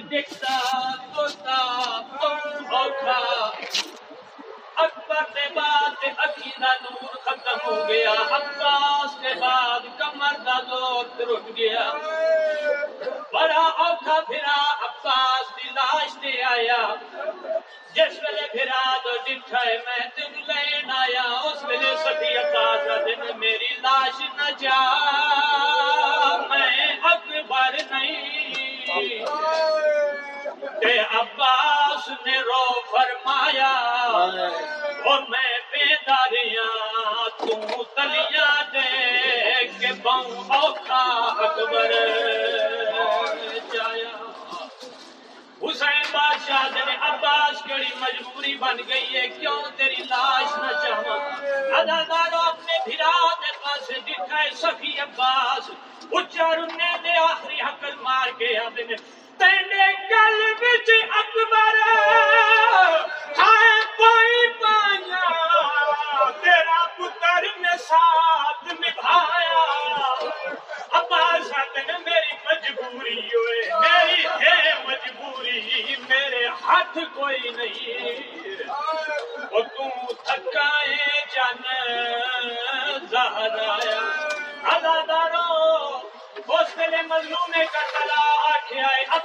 دکھتا توتا اوکھا۔ اکبر نور ختم ہو گیا۔ اکبر نے رو فرمایا اور میں بیداریاں تو تلیاں دے کے باؤں اوکھا اکبر۔ جایا۔ حسین بادشاہ نے عباس کڑی مجبوری بن گئی ہے کیوں تیری لاش نہ چاہواں ادادارو اپنے بھرا دے پاسے دکھائے سخی عباس۔ اچا رنے دے آخری حقل مار کے آدھے نے۔ تینے گل میری مجبوری ہوئے، میری ہے مجبوری، میرے ہاتھ کوئی نہیں۔ وہ تو تھکائے جان زہر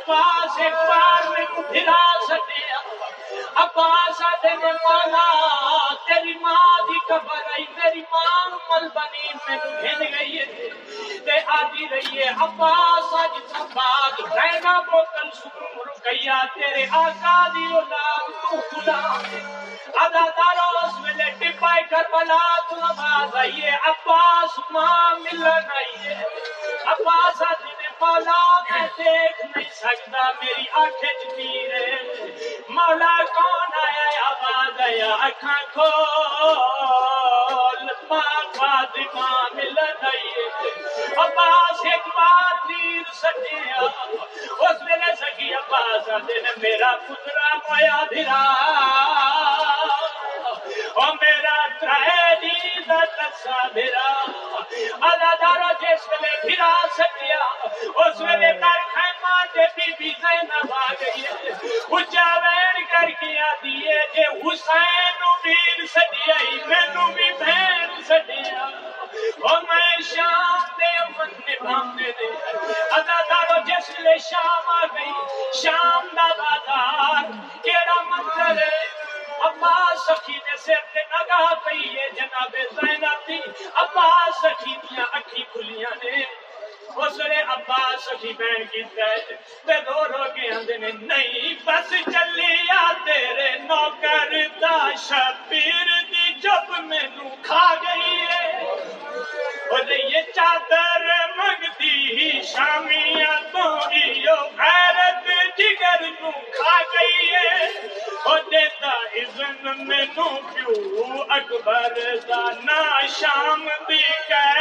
عباس ایک بار میں کو پھرا سکیا عباس آدھے نے مولا تیری ماں دی قبر آئی میری ماں مل بنی، میں تو گھن گئی ہے، تے آدھی رہی ہے۔ عباس آج بعد رہنا بوتل سکون رکیا تیرے آقا دی اولاد تو خدا ادا ادادارو اس ویلے ٹپائے کربلا تو آواز آئی ہے۔ عباس ماں ملن آئی ہے۔ عباس آدھی مولا میں دیکھ نہیں سکتا، میری آنکھیں چنیر مولا کون آیا ہے؟ آواز آیا اکھاں کھول۔ ماں فاطمہ ملن آئی ہے عباس ایک بار تیر سکیا اس ویلے سکی عباس آدھے نے میرا پترا مویا بھرا گئی اچا وین کر کے ہے جے حسین بھی بہن میں شام دے نبھانے دے جس شام آ گئی شام دا کیڑا منظر ہے عباس سخی نے سر تے نگاہ پئی ہے جناب زینب دی عباس سخی دیاں اکھی کھلیاں نے اس عباس سخی بہن کی تے تے دو رو کے اندے نے نہیں، بس چلیا تیرے نوکر دا شبیر دی جب مینوں کھا گئی ہے۔ اور یہ چادر منگتی ہی شامیاں تو ایو غیرت جگر نو کھا گئی ہے۔ او دیتا اذن مینوں پیو اکبر دا نا شام دی قید